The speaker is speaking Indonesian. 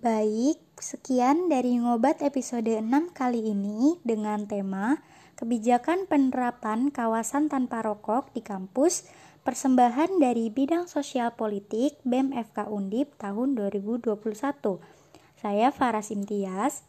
Baik, sekian dari ngobat episode 6 kali ini dengan tema Kebijakan Penerapan Kawasan Tanpa Rokok di Kampus Persembahan dari Bidang Sosial Politik BEM FK Undip tahun 2021. Saya Farah Simtias